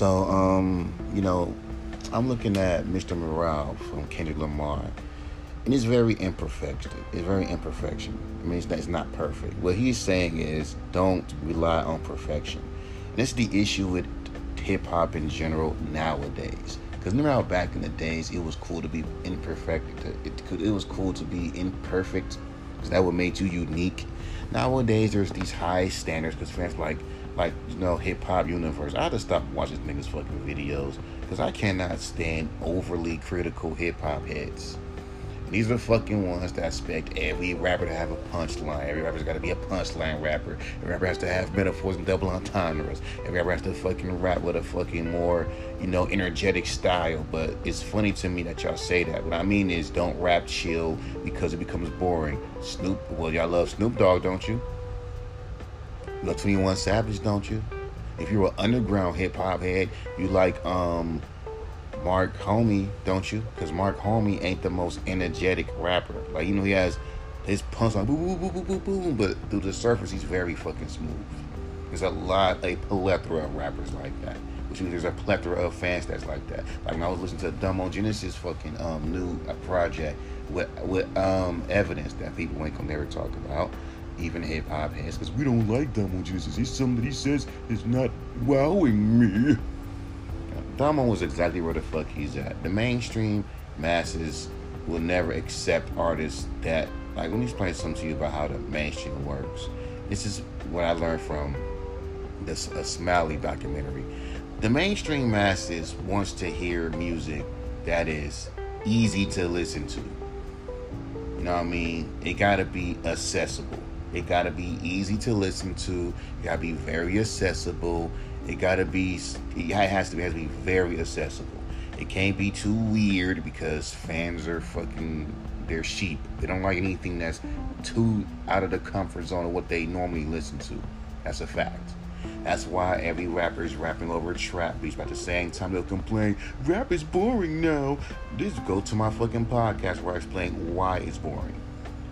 So, um, you know, I'm looking at Mr. Morale from Kendrick Lamar, and it's very imperfect. It's very imperfection. I mean, it's not, it's not perfect. What he's saying is, don't rely on perfection. And that's the issue with hip hop in general nowadays. Because remember how back in the days it was cool to be imperfect. It, it was cool to be imperfect because that would make you unique. Nowadays there's these high standards because fans like like you know hip hop universe. I had to stop watching niggas fucking videos because I cannot stand overly critical hip hop heads. These are the fucking ones that expect every rapper to have a punchline. Every rapper's got to be a punchline rapper. Every rapper has to have metaphors and double entendres. Every rapper has to fucking rap with a fucking more, you know, energetic style. But it's funny to me that y'all say that. What I mean is, don't rap chill because it becomes boring. Snoop, well, y'all love Snoop Dogg, don't you? Love 21 Savage, don't you? If you're an underground hip hop head, you like um Mach-Hommy, don't you? Because Mach-Hommy ain't the most energetic rapper. Like, you know, he has his punch on boom, boom, boom, boom, boom, boom, but through the surface, he's very fucking smooth. There's a lot, a plethora of rappers like that. Which means there's a plethora of fans that's like that. Like when I was listening to Domo Genesis fucking um, new project with with um, evidence that people ain't gonna never talk about, even hip hop heads, because we don't like Dumbo Jesus. He's he says is not wowing me. Domo was exactly where the fuck he's at. The mainstream masses will never accept artists that like let me explain something to you about how the mainstream works. This is what I learned from this a Smiley documentary. The mainstream masses wants to hear music that is easy to listen to. You know what I mean? It gotta be accessible. It gotta be easy to listen to. It gotta be very accessible. It gotta be. It has to be. Has to be very accessible. It can't be too weird because fans are fucking. They're sheep. They don't like anything that's too out of the comfort zone of what they normally listen to. That's a fact. That's why every rapper is rapping over trap beats. But at the same time, they'll complain, rap is boring now. Just go to my fucking podcast where I explain why it's boring.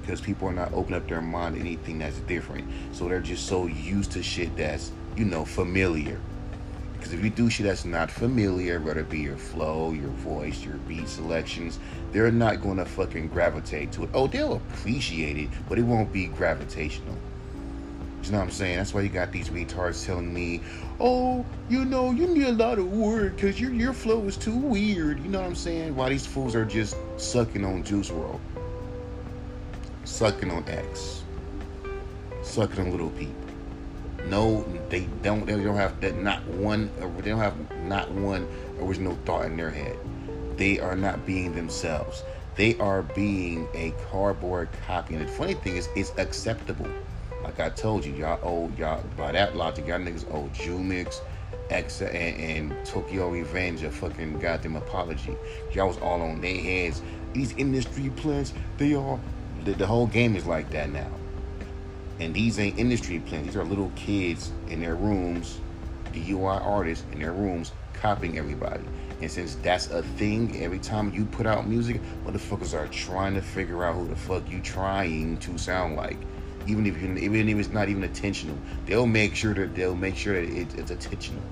Because people are not opening up their mind to anything that's different. So they're just so used to shit that's you know, familiar. Because if you do shit that's not familiar, whether it be your flow, your voice, your beat selections, they're not going to fucking gravitate to it. Oh, they'll appreciate it, but it won't be gravitational. You know what I'm saying? That's why you got these retards telling me, oh, you know, you need a lot of work because your, your flow is too weird. You know what I'm saying? Why these fools are just sucking on Juice WRLD, sucking on X, sucking on Lil Peep no they don't they don't have that not one they don't have not one original thought in their head. They are not being themselves. They are being a cardboard copy. And the funny thing is it's acceptable. Like i told you y'all owe y'all by that logic y'all niggas owe Jumix X and, and Tokyo Revenge a fucking goddamn apology. Y'all was all on their heads. These industry plants, they are the, the whole game is like that now. And these ain't industry plants. These are little kids in their rooms, DIY artists in their rooms, copying everybody. And since that's a thing, every time you put out music, motherfuckers are trying to figure out who the fuck you trying to sound like. Even if you, even if it's not even intentional, they'll make sure that they'll make sure that it, it's intentional.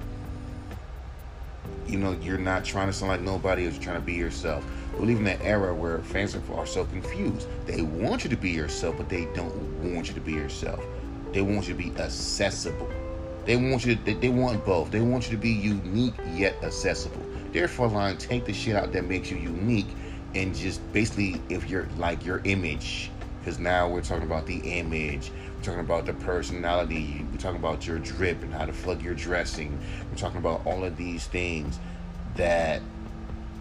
You know, you're not trying to sound like nobody else. You're trying to be yourself. We live in that era where fans are so confused. They want you to be yourself, but they don't want you to be yourself. They want you to be accessible. They want you to, they, they want both. They want you to be unique yet accessible. Therefore, line, take the shit out that makes you unique and just basically if you're like your image. Because now we're talking about the image. We're talking about the personality. We're talking about your drip and how the fuck you're dressing. We're talking about all of these things that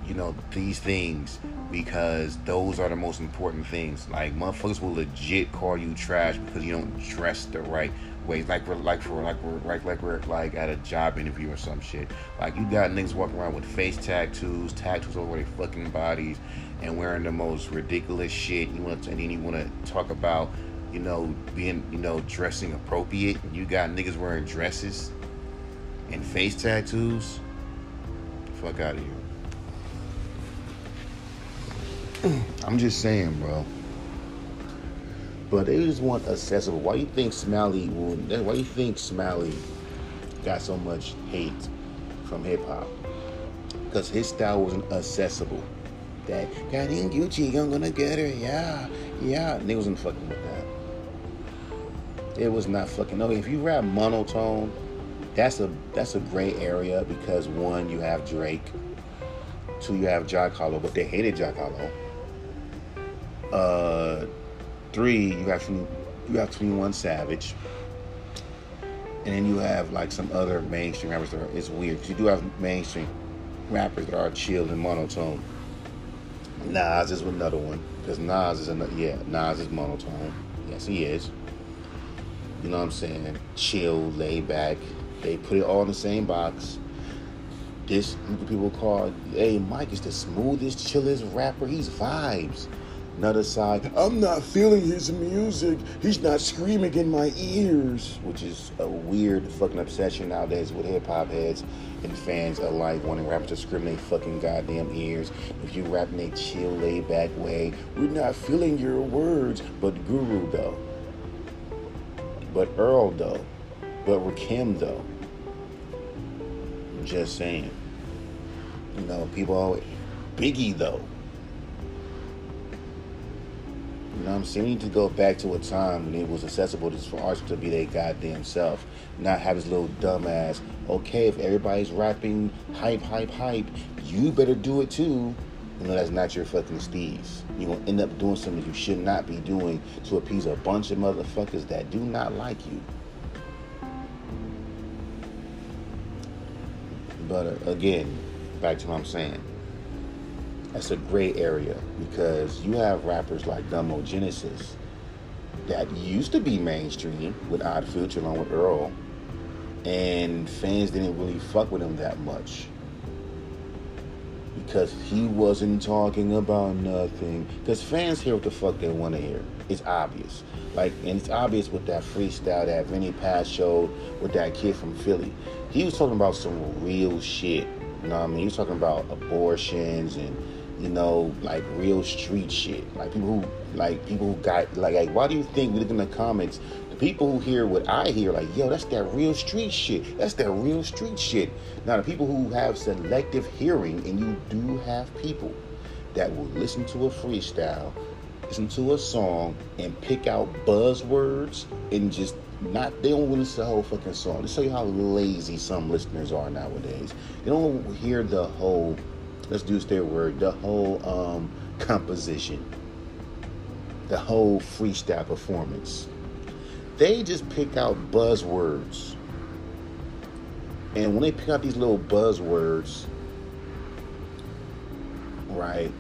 you know, these things because those are the most important things. Like motherfuckers will legit call you trash because you don't dress the right way. Like we're like for like we're like like we're like at a job interview or some shit. Like you got niggas walking around with face tattoos, tattoos over their fucking bodies, and wearing the most ridiculous shit. You want to, and then you want to talk about, you know, being you know dressing appropriate. You got niggas wearing dresses and face tattoos. Fuck out of here. I'm just saying, bro. But they just want accessible. Why you think Smiley? Why you think Smiley got so much hate from hip hop because his style wasn't accessible. That goddamn Gucci, I'm gonna get her, yeah, yeah. Niggas wasn't fucking with that. It was not fucking. No, if you rap monotone, that's a that's a gray area because one, you have Drake. Two, you have Jack Harlow, but they hated Jack Harlow. Uh, three, you have you have 21 Savage and then you have like some other mainstream rappers that are, it's weird because you do have mainstream rappers that are chill and monotone. Nas is another one because Nas is another yeah Nas is monotone. Yes, he is. You know what I'm saying? Chill, laid back. They put it all in the same box. This people call, hey, Mike is the smoothest, chillest rapper. He's vibes. Another side, I'm not feeling his music. He's not screaming in my ears, which is a weird fucking obsession nowadays with hip hop heads and fans alike wanting rappers to scream their fucking goddamn ears. If you rap in a chill, laid back way, we're not feeling your words. But Guru though, but Earl though, but Rakim though. Just saying. You know, people always Biggie though. Know what I'm saying? Need to go back to a time when it was accessible for artists to be their goddamn self. Not have this little dumbass, okay, if everybody's rapping hype, hype, hype, you better do it too. You know, that's not your fucking steez. You're to end up doing something you should not be doing to appease a bunch of motherfuckers that do not like you. But uh, again, back to what I'm saying that's a gray area because you have rappers like Domo Genesis that used to be mainstream with Odd Future along with Earl, and fans didn't really fuck with him that much because he wasn't talking about nothing. Because fans hear what the fuck they want to hear. It's obvious. Like, and it's obvious with that freestyle that Vinnie Paz showed with that kid from Philly. He was talking about some real shit. You know what I mean? He was talking about abortions and you know, like real street shit. Like people who, like people who got, like, like why do you think we look in the comments? The people who hear what I hear, like, yo, that's that real street shit. That's that real street shit. Now, the people who have selective hearing, and you do have people that will listen to a freestyle, listen to a song, and pick out buzzwords and just not they don't listen to the whole fucking song. To show you how lazy some listeners are nowadays. They don't hear the whole let's use their word, the whole um, composition, the whole freestyle performance. They just pick out buzzwords. And when they pick out these little buzzwords, right,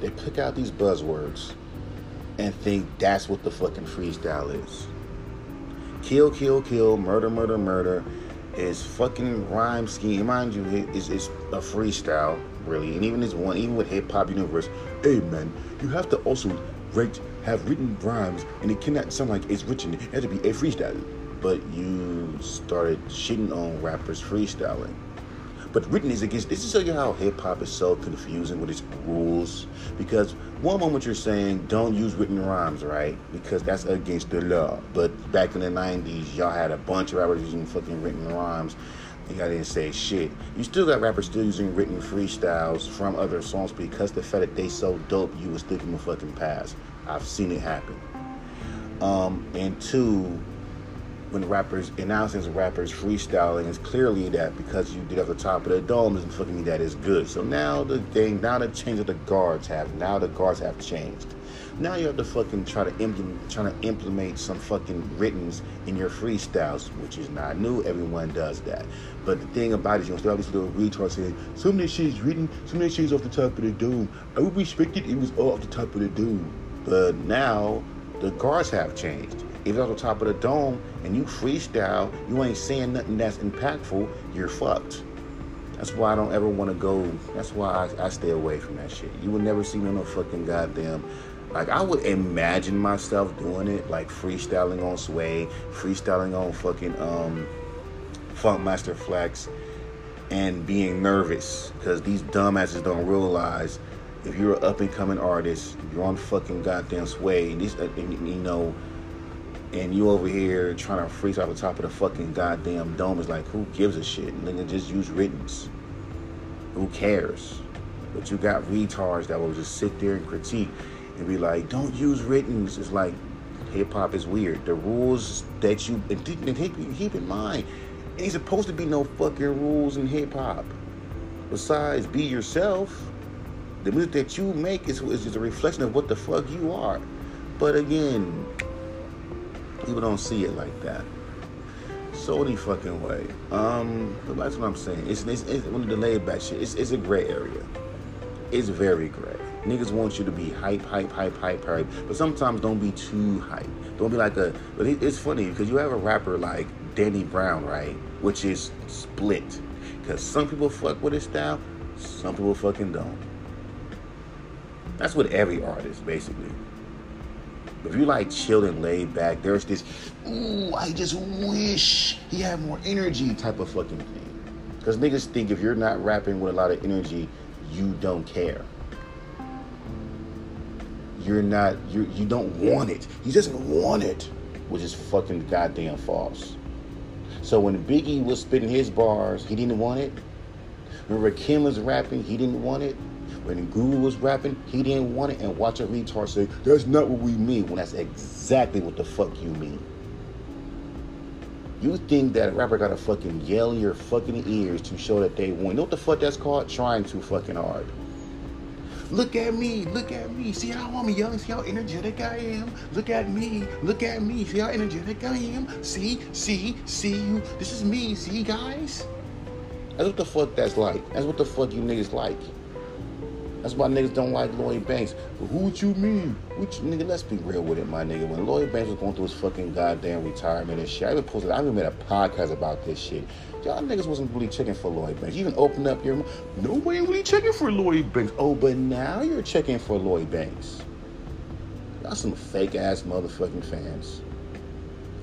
they pick out these buzzwords and think that's what the fucking freestyle is. Kill, kill, kill, murder, murder, murder is fucking rhyme scheme. Mind you, it's, it's a freestyle, really. And even this one, even with Hip Hop Universe, hey man, you have to also write, have written rhymes, and it cannot sound like it's written. It has to be a freestyle. But you started shitting on rappers freestyling. But written is against. This is how hip hop is so confusing with its rules. Because one moment you're saying don't use written rhymes, right? Because that's against the law. But back in the '90s, y'all had a bunch of rappers using fucking written rhymes. And y'all didn't say shit. You still got rappers still using written freestyles from other songs because the fact that they so dope, you would still give them fucking pass. I've seen it happen. Um, and two, when rappers announcing rappers freestyling is clearly that because you did at the top of the dome doesn't fucking mean that is good. So now the thing, now the change of the guards have, now the guards have changed. Now you have to fucking try to implement, trying to implement some fucking writtens in your freestyles, which is not new. Everyone does that. But the thing about it is, you still have these little retards saying some of this shit's written, some of this shit's off the top of the dome. I would respect it. It was off the top of the dome. But now the guards have changed if you're on the top of the dome and you freestyle, you ain't saying nothing that's impactful, you're fucked. That's why I don't ever want to go. That's why I, I, stay away from that shit. You will never see me on no fucking goddamn. Like I would imagine myself doing it, like freestyling on Sway, freestyling on fucking um, Funkmaster Flex, and being nervous because these dumbasses don't realize if you're an up and coming artist, you're on fucking goddamn Sway, and these, uh, you know and you over here trying to freeze off the top of the fucking goddamn dome is like, who gives a shit? And nigga, just use writtens. Who cares? But you got retards that will just sit there and critique and be like, don't use writtens. It's like hip hop is weird. The rules that you and keep in mind, ain't supposed to be no fucking rules in hip hop. Besides, be yourself. The music that you make is, is just a reflection of what the fuck you are. But again, people don't see it like that. So any fucking way. Um, but that's what I'm saying. It's, it's, it's one of the laid back shit. It's, it's a gray area. It's very gray. Niggas want you to be hype, hype, hype, hype, hype. But sometimes don't be too hype. Don't be like a. But it, it's funny because you have a rapper like Danny Brown, right? Which is split. Because some people fuck with his style, some people fucking don't. That's with every artist, basically. If you like chill and laid back, there's this, ooh, I just wish he had more energy type of fucking thing. Because niggas think if you're not rapping with a lot of energy, you don't care. You're not, you you don't want it. He doesn't want it, which is fucking goddamn false. So when Biggie was spitting his bars, he didn't want it. When Rakim was rapping, he didn't want it. When Guru was rapping, he didn't want it. And watch a retard say, that's not what we mean. When that's exactly what the fuck you mean. You think that a rapper gotta fucking yell in your fucking ears to show that they won. You know what the fuck that's called? Trying too fucking hard. Look at me, look at me. See how I'm young, see how energetic I am. Look at me, look at me. See how energetic I am. See, see, see you. This is me, see guys? That's what the fuck that's like. That's what the fuck you niggas like. That's why niggas don't like Lloyd Banks. But who would you mean? Which nigga, let's be real with it, my nigga. When Lloyd Banks was going through his fucking goddamn retirement and shit, I even posted, I even made a podcast about this shit. Y'all niggas wasn't really checking for Lloyd Banks. You even open up your nobody really checking for Lloyd Banks. Oh, but now you're checking for Lloyd Banks. Y'all some fake ass motherfucking fans.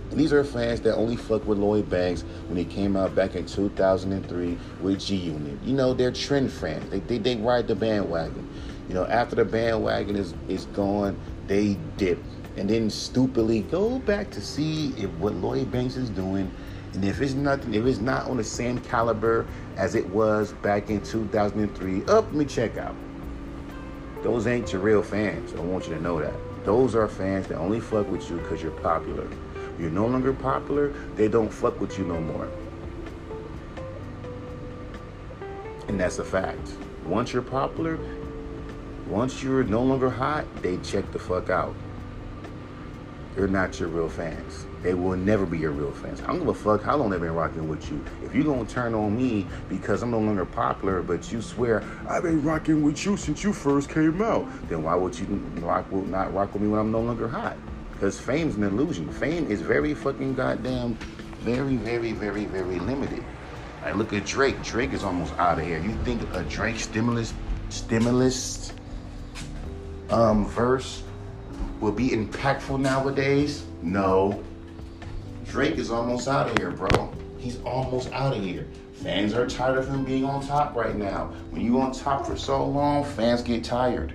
And these are fans that only fuck with Lloyd Banks when he came out back in 2003 with G Unit. You know, they're trend fans. They, they, they ride the bandwagon. You know, after the bandwagon is, is gone, they dip. And then stupidly go back to see if what Lloyd Banks is doing. And if it's nothing, if it's not on the same caliber as it was back in 2003, up, let me check out. Those ain't your real fans. I want you to know that. Those are fans that only fuck with you because you're popular. You're no longer popular, they don't fuck with you no more. And that's a fact. Once you're popular, once you're no longer hot, they check the fuck out. They're not your real fans. They will never be your real fans. I don't give a fuck how long they've been rocking with you. If you're gonna turn on me because I'm no longer popular, but you swear I've been rocking with you since you first came out, then why would you rock not rock with me when I'm no longer hot? Because fame's an illusion. Fame is very fucking goddamn, very, very, very, very limited. I look at Drake. Drake is almost out of here. You think a Drake stimulus, stimulus, um, verse will be impactful nowadays? No. Drake is almost out of here, bro. He's almost out of here. Fans are tired of him being on top right now. When you on top for so long, fans get tired.